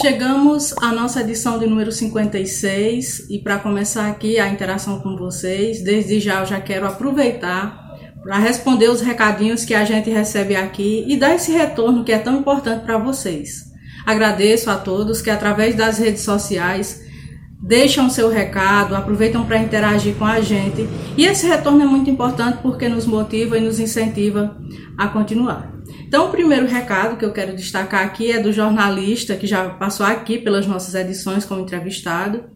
Chegamos à nossa edição de número 56 e para começar aqui a interação com vocês, desde já eu já quero aproveitar para responder os recadinhos que a gente recebe aqui e dar esse retorno que é tão importante para vocês. Agradeço a todos que através das redes sociais deixam seu recado, aproveitam para interagir com a gente e esse retorno é muito importante porque nos motiva e nos incentiva a continuar. Então, o primeiro recado que eu quero destacar aqui é do jornalista que já passou aqui pelas nossas edições como entrevistado,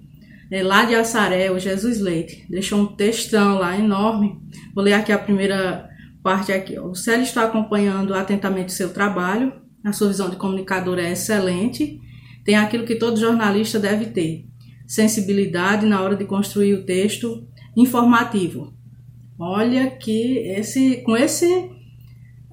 é lá de Assaré, o Jesus Leite. Deixou um textão lá enorme. Vou ler aqui a primeira parte aqui. O Célio está acompanhando atentamente o seu trabalho. A sua visão de comunicador é excelente. Tem aquilo que todo jornalista deve ter: sensibilidade na hora de construir o texto informativo. Olha que esse com esse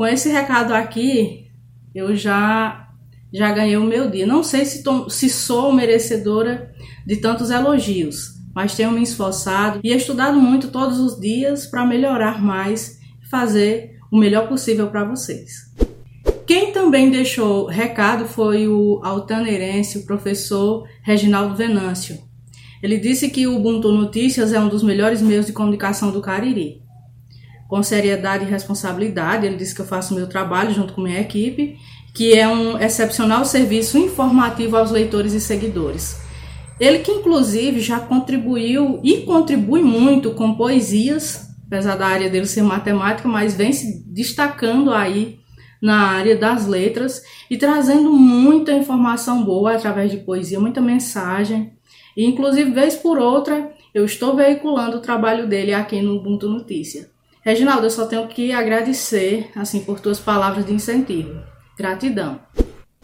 com esse recado aqui, eu já já ganhei o meu dia. Não sei se, tô, se sou merecedora de tantos elogios, mas tenho me esforçado e estudado muito todos os dias para melhorar mais e fazer o melhor possível para vocês. Quem também deixou recado foi o altaneirense, o professor Reginaldo Venâncio. Ele disse que o Ubuntu Notícias é um dos melhores meios de comunicação do Cariri com seriedade e responsabilidade. Ele disse que eu faço o meu trabalho junto com minha equipe, que é um excepcional serviço informativo aos leitores e seguidores. Ele que inclusive já contribuiu e contribui muito com poesias, apesar da área dele ser matemática, mas vem se destacando aí na área das letras e trazendo muita informação boa através de poesia, muita mensagem. E inclusive vez por outra eu estou veiculando o trabalho dele aqui no Ubuntu Notícia. Reginaldo, eu só tenho que agradecer assim por tuas palavras de incentivo. Gratidão.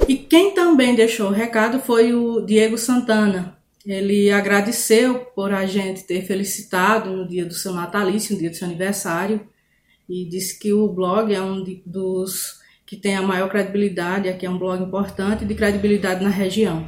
E quem também deixou o recado foi o Diego Santana. Ele agradeceu por a gente ter felicitado no dia do seu natalício, no dia do seu aniversário, e disse que o blog é um dos que tem a maior credibilidade, aqui é um blog importante de credibilidade na região.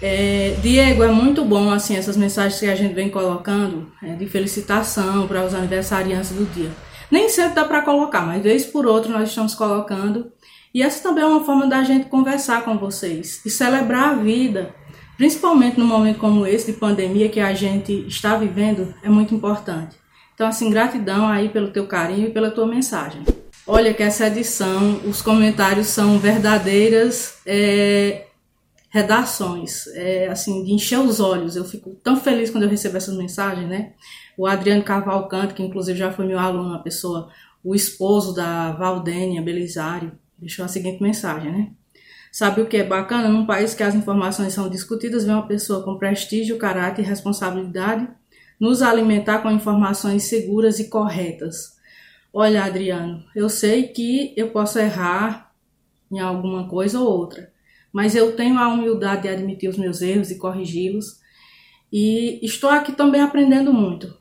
É, Diego, é muito bom assim essas mensagens que a gente vem colocando é, de felicitação para os aniversariantes do dia. Nem sempre dá para colocar, mas vez por outra nós estamos colocando. E essa também é uma forma da gente conversar com vocês e celebrar a vida, principalmente num momento como esse de pandemia que a gente está vivendo, é muito importante. Então, assim, gratidão aí pelo teu carinho e pela tua mensagem. Olha que essa edição, os comentários são verdadeiras é, redações, é, assim, de encher os olhos. Eu fico tão feliz quando eu recebo essas mensagens, né? O Adriano Cavalcante, que inclusive já foi meu aluno, uma pessoa, o esposo da Valdênia Belisário, deixou a seguinte mensagem, né? Sabe o que é bacana? Num país que as informações são discutidas, vem uma pessoa com prestígio, caráter e responsabilidade nos alimentar com informações seguras e corretas. Olha, Adriano, eu sei que eu posso errar em alguma coisa ou outra, mas eu tenho a humildade de admitir os meus erros e corrigi-los. E estou aqui também aprendendo muito.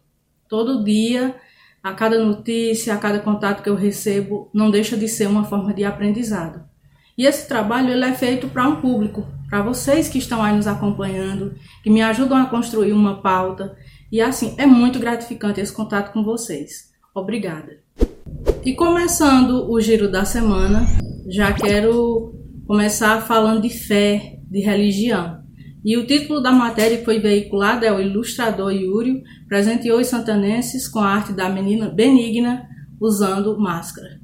Todo dia, a cada notícia, a cada contato que eu recebo, não deixa de ser uma forma de aprendizado. E esse trabalho ele é feito para um público, para vocês que estão aí nos acompanhando, que me ajudam a construir uma pauta. E assim, é muito gratificante esse contato com vocês. Obrigada. E começando o giro da semana, já quero começar falando de fé, de religião. E o título da matéria que foi veiculada é O Ilustrador Yúrio presenteou os santanenses com a arte da menina benigna usando máscara.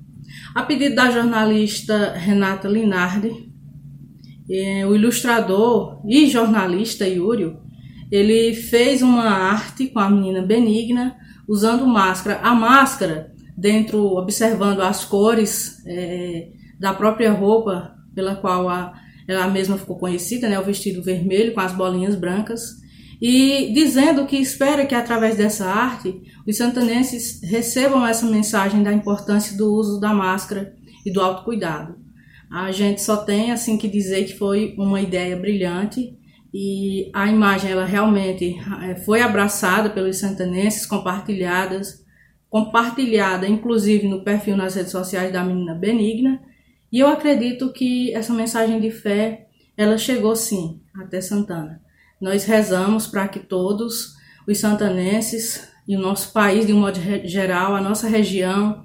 A pedido da jornalista Renata Linardi, é, o ilustrador e jornalista Yúrio, ele fez uma arte com a menina benigna usando máscara. A máscara, dentro, observando as cores é, da própria roupa pela qual a, ela mesma ficou conhecida, né, o vestido vermelho com as bolinhas brancas, e dizendo que espera que através dessa arte os santanenses recebam essa mensagem da importância do uso da máscara e do autocuidado. A gente só tem assim que dizer que foi uma ideia brilhante e a imagem ela realmente eh, foi abraçada pelos santanenses, compartilhadas, compartilhada inclusive no perfil nas redes sociais da menina Benigna e eu acredito que essa mensagem de fé, ela chegou sim até Santana. Nós rezamos para que todos os santanenses e o nosso país de um modo geral, a nossa região,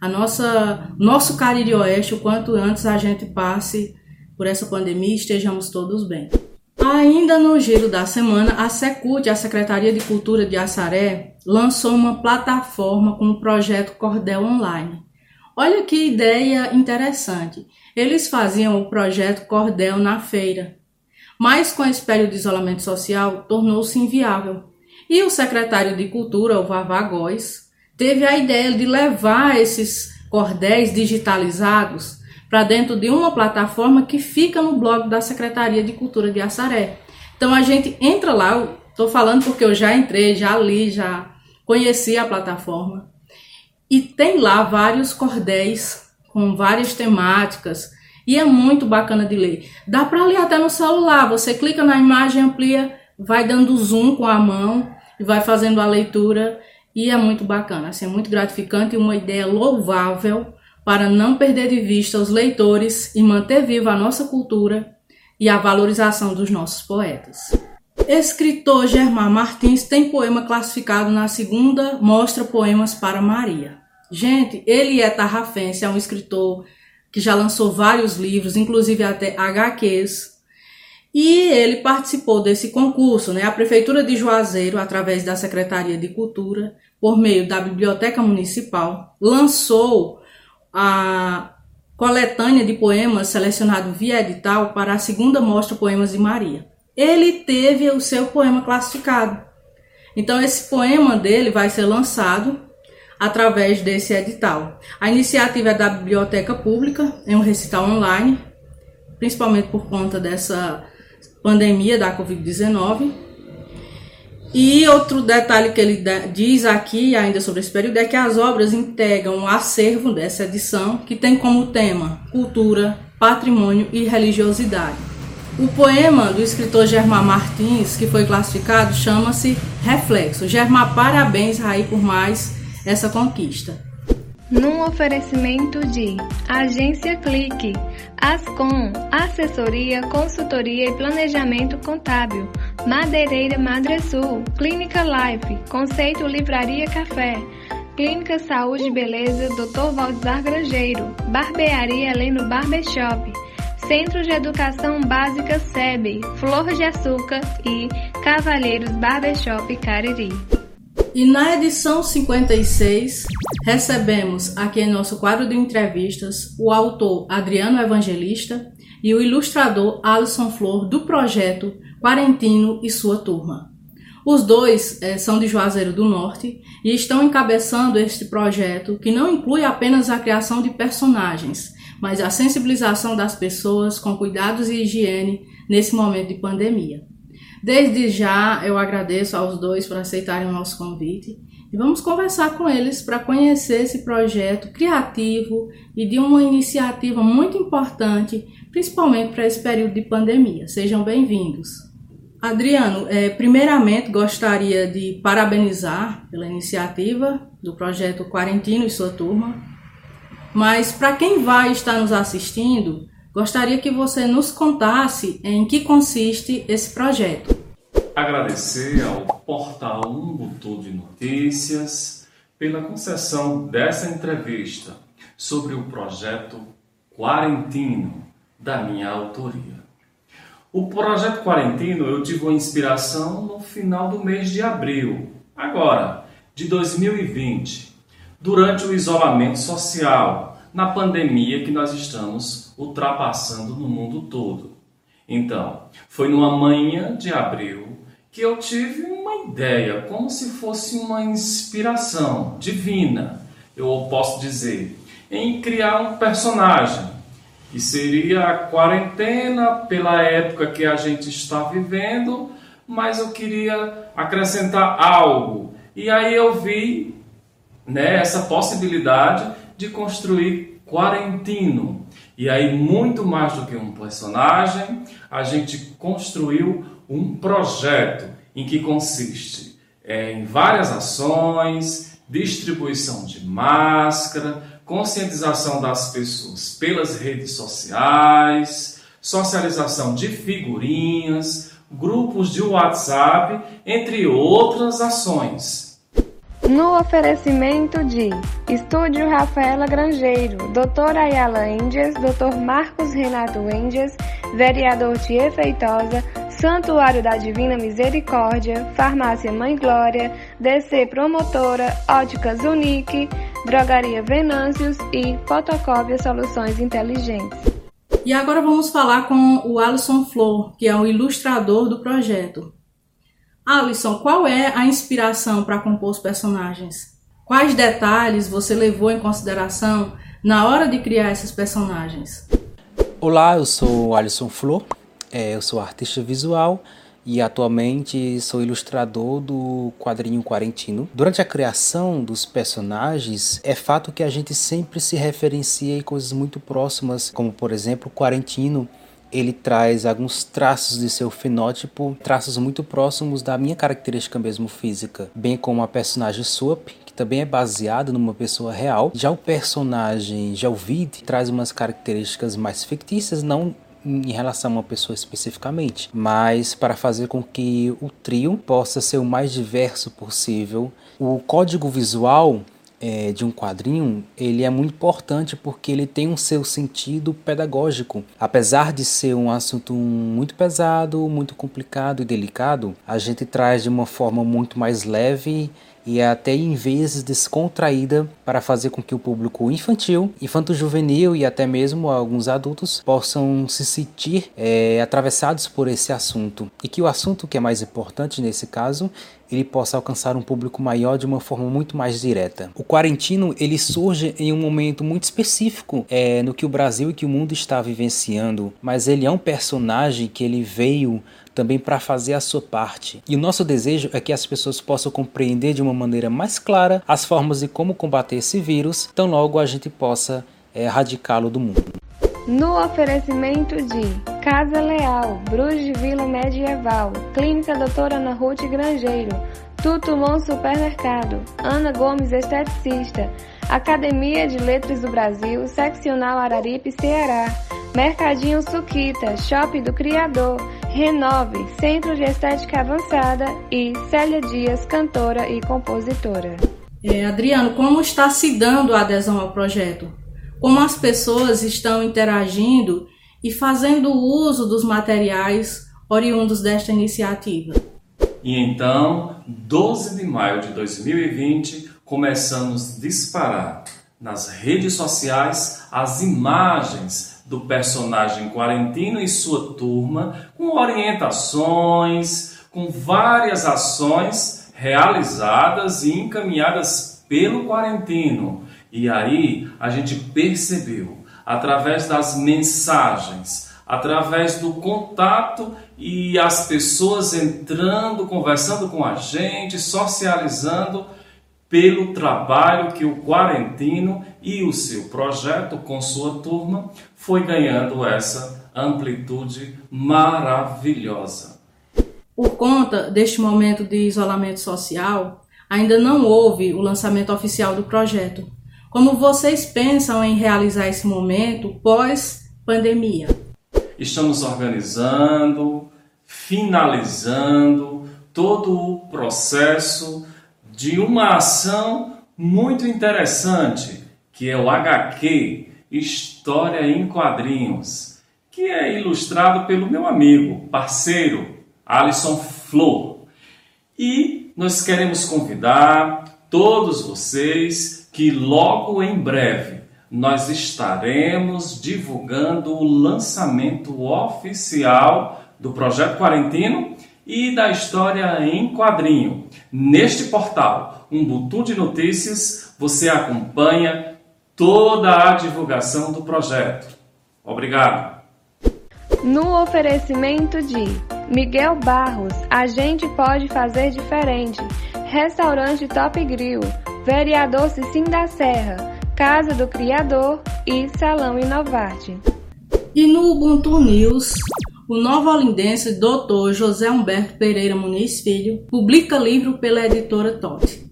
a nossa nosso Cariri Oeste, o quanto antes a gente passe por essa pandemia estejamos todos bem. Ainda no giro da semana, a Secult, a Secretaria de Cultura de Assaré, lançou uma plataforma com o projeto Cordel Online. Olha que ideia interessante. Eles faziam o projeto Cordel na feira, mas com esse período de isolamento social tornou-se inviável. E o secretário de Cultura, o Vavá Góes, teve a ideia de levar esses cordéis digitalizados para dentro de uma plataforma que fica no blog da Secretaria de Cultura de Assaré. Então a gente entra lá, estou falando porque eu já entrei, já li, já conheci a plataforma e tem lá vários cordéis com várias temáticas e é muito bacana de ler. Dá para ler até no celular, você clica na imagem, amplia, vai dando zoom com a mão e vai fazendo a leitura e é muito bacana, assim, é muito gratificante e uma ideia louvável para não perder de vista os leitores e manter viva a nossa cultura e a valorização dos nossos poetas. Escritor Germán Martins tem poema classificado na segunda Mostra Poemas para Maria. Gente, ele é tarrafense, é um escritor que já lançou vários livros, inclusive até HQs. E ele participou desse concurso, né? A Prefeitura de Juazeiro, através da Secretaria de Cultura, por meio da Biblioteca Municipal, lançou a coletânea de poemas selecionado via edital para a segunda mostra Poemas de Maria. Ele teve o seu poema classificado. Então esse poema dele vai ser lançado através desse edital. A iniciativa é da Biblioteca Pública, é um recital online, principalmente por conta dessa pandemia da Covid-19. E outro detalhe que ele diz aqui, ainda sobre esse período, é que as obras integram um acervo dessa edição, que tem como tema cultura, patrimônio e religiosidade. O poema do escritor Germar Martins, que foi classificado, chama-se Reflexo. Germar, parabéns aí por mais essa conquista num oferecimento de Agência Clique, Ascom, Assessoria, Consultoria e Planejamento Contábil, Madeireira Madresul, Clínica Life, Conceito Livraria Café, Clínica Saúde e Beleza Dr. Valdizar Grangeiro, Barbearia Heleno Barbershop, Centro de Educação Básica SEB, Flor de Açúcar e Cavalheiros Barbershop Cariri. E na edição 56, recebemos aqui em nosso quadro de entrevistas o autor Adriano Evangelista e o ilustrador Alisson Flor do projeto Quarentino e sua turma. Os dois é, são de Juazeiro do Norte e estão encabeçando este projeto que não inclui apenas a criação de personagens, mas a sensibilização das pessoas com cuidados e higiene nesse momento de pandemia. Desde já eu agradeço aos dois por aceitarem o nosso convite e vamos conversar com eles para conhecer esse projeto criativo e de uma iniciativa muito importante, principalmente para esse período de pandemia. Sejam bem-vindos. Adriano, é, primeiramente gostaria de parabenizar pela iniciativa do projeto Quarentino e sua turma, mas para quem vai estar nos assistindo, Gostaria que você nos contasse em que consiste esse projeto. Agradecer ao Portal Umbutu de Notícias pela concessão dessa entrevista sobre o projeto Quarentino, da minha autoria. O projeto Quarentino eu tive uma inspiração no final do mês de abril, agora, de 2020, durante o isolamento social na pandemia que nós estamos ultrapassando no mundo todo. Então, foi numa manhã de abril que eu tive uma ideia, como se fosse uma inspiração divina, eu posso dizer, em criar um personagem que seria a quarentena pela época que a gente está vivendo, mas eu queria acrescentar algo. E aí eu vi né, essa possibilidade de construir Quarentino. E aí, muito mais do que um personagem, a gente construiu um projeto em que consiste é, em várias ações, distribuição de máscara, conscientização das pessoas pelas redes sociais, socialização de figurinhas, grupos de WhatsApp, entre outras ações no oferecimento de Estúdio Rafaela Grangeiro, Dr. Ayala Índias, Dr. Marcos Renato Índias Vereador Tia Feitosa, Santuário da Divina Misericórdia, Farmácia Mãe Glória, DC Promotora, Óticas Unique, Drogaria Venâncios e Fotocópia Soluções Inteligentes. E agora vamos falar com o Alisson Flor, que é o ilustrador do projeto. Alisson, qual é a inspiração para compor os personagens? Quais detalhes você levou em consideração na hora de criar esses personagens? Olá, eu sou Alisson Flor, é, eu sou artista visual e atualmente sou ilustrador do quadrinho Quarentino. Durante a criação dos personagens, é fato que a gente sempre se referencia em coisas muito próximas, como por exemplo, Quarentino ele traz alguns traços de seu fenótipo, traços muito próximos da minha característica mesmo física, bem como a personagem Swap, que também é baseada numa pessoa real. Já o personagem Jalvid traz umas características mais fictícias, não em relação a uma pessoa especificamente, mas para fazer com que o trio possa ser o mais diverso possível. O código visual é, de um quadrinho, ele é muito importante porque ele tem um seu sentido pedagógico. Apesar de ser um assunto muito pesado, muito complicado e delicado, a gente traz de uma forma muito mais leve e é até em vezes descontraída para fazer com que o público infantil, infanto-juvenil e até mesmo alguns adultos possam se sentir é, atravessados por esse assunto. E que o assunto que é mais importante nesse caso ele possa alcançar um público maior de uma forma muito mais direta. O Quarentino ele surge em um momento muito específico é, no que o Brasil e que o mundo está vivenciando, mas ele é um personagem que ele veio também para fazer a sua parte. E o nosso desejo é que as pessoas possam compreender de uma maneira mais clara as formas de como combater esse vírus, tão logo a gente possa é, erradicá-lo do mundo. No oferecimento de Casa Leal, Bruges Vila Medieval, Clínica Doutora Ana Ruth Grangeiro, Tutumon Supermercado, Ana Gomes Esteticista, Academia de Letras do Brasil, Seccional Araripe, Ceará, Mercadinho Suquita, Shopping do Criador, Renove, Centro de Estética Avançada e Célia Dias, cantora e compositora. É, Adriano, como está se dando a adesão ao projeto? Como as pessoas estão interagindo e fazendo uso dos materiais oriundos desta iniciativa? E então, 12 de maio de 2020, começamos a disparar nas redes sociais as imagens do personagem Quarentino e sua turma, com orientações, com várias ações realizadas e encaminhadas pelo Quarentino. E aí a gente percebeu, através das mensagens, através do contato e as pessoas entrando, conversando com a gente, socializando, pelo trabalho que o Quarentino e o seu projeto com sua turma foi ganhando essa amplitude maravilhosa. Por conta deste momento de isolamento social, ainda não houve o lançamento oficial do projeto. Como vocês pensam em realizar esse momento pós-pandemia? Estamos organizando, finalizando todo o processo de uma ação muito interessante, que é o HQ História em Quadrinhos, que é ilustrado pelo meu amigo, parceiro Alisson Flor. E nós queremos convidar todos vocês que logo em breve nós estaremos divulgando o lançamento oficial do Projeto Quarentino e da história em quadrinho. Neste portal, Umbutu de Notícias, você acompanha toda a divulgação do projeto. Obrigado. No oferecimento de Miguel Barros, a gente pode fazer diferente. Restaurante Top Grill, Vereador Cicim da Serra, Casa do Criador e Salão Inovarte. E no Ubuntu News, o nova-olindense Dr. José Humberto Pereira Muniz Filho publica livro pela editora Tote.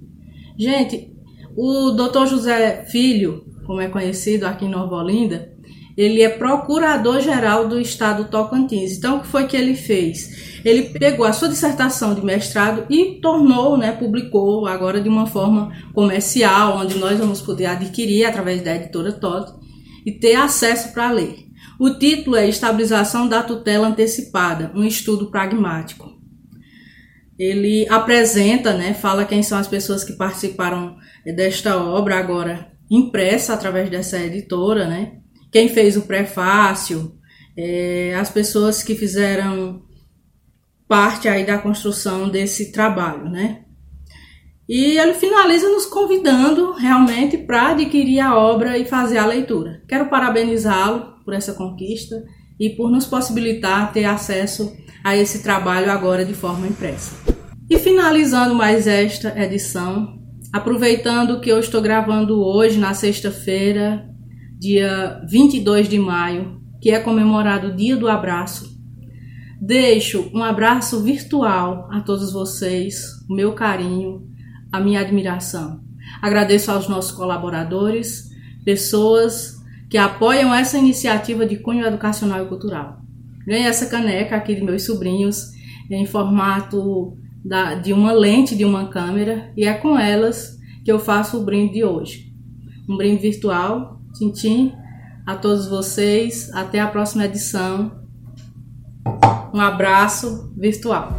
Gente, o Dr. José Filho, como é conhecido aqui em Nova Olinda, ele é procurador-geral do estado Tocantins. Então, o que foi que ele fez? Ele pegou a sua dissertação de mestrado e tornou, né, publicou agora de uma forma comercial, onde nós vamos poder adquirir através da editora Todd e ter acesso para ler. O título é Estabilização da Tutela Antecipada, um estudo pragmático. Ele apresenta, né, fala quem são as pessoas que participaram desta obra agora impressa através dessa editora, né? Quem fez o prefácio, é, as pessoas que fizeram parte aí da construção desse trabalho, né? E ele finaliza nos convidando realmente para adquirir a obra e fazer a leitura. Quero parabenizá-lo por essa conquista e por nos possibilitar ter acesso a esse trabalho agora de forma impressa. E finalizando mais esta edição, aproveitando que eu estou gravando hoje, na sexta-feira, dia 22 de maio, que é comemorado o Dia do Abraço, deixo um abraço virtual a todos vocês, o meu carinho a minha admiração. Agradeço aos nossos colaboradores, pessoas que apoiam essa iniciativa de cunho educacional e cultural. Ganhei essa caneca aqui de meus sobrinhos em formato da, de uma lente de uma câmera e é com elas que eu faço o brinde de hoje. Um brinde virtual, Tintim, a todos vocês. Até a próxima edição. Um abraço virtual.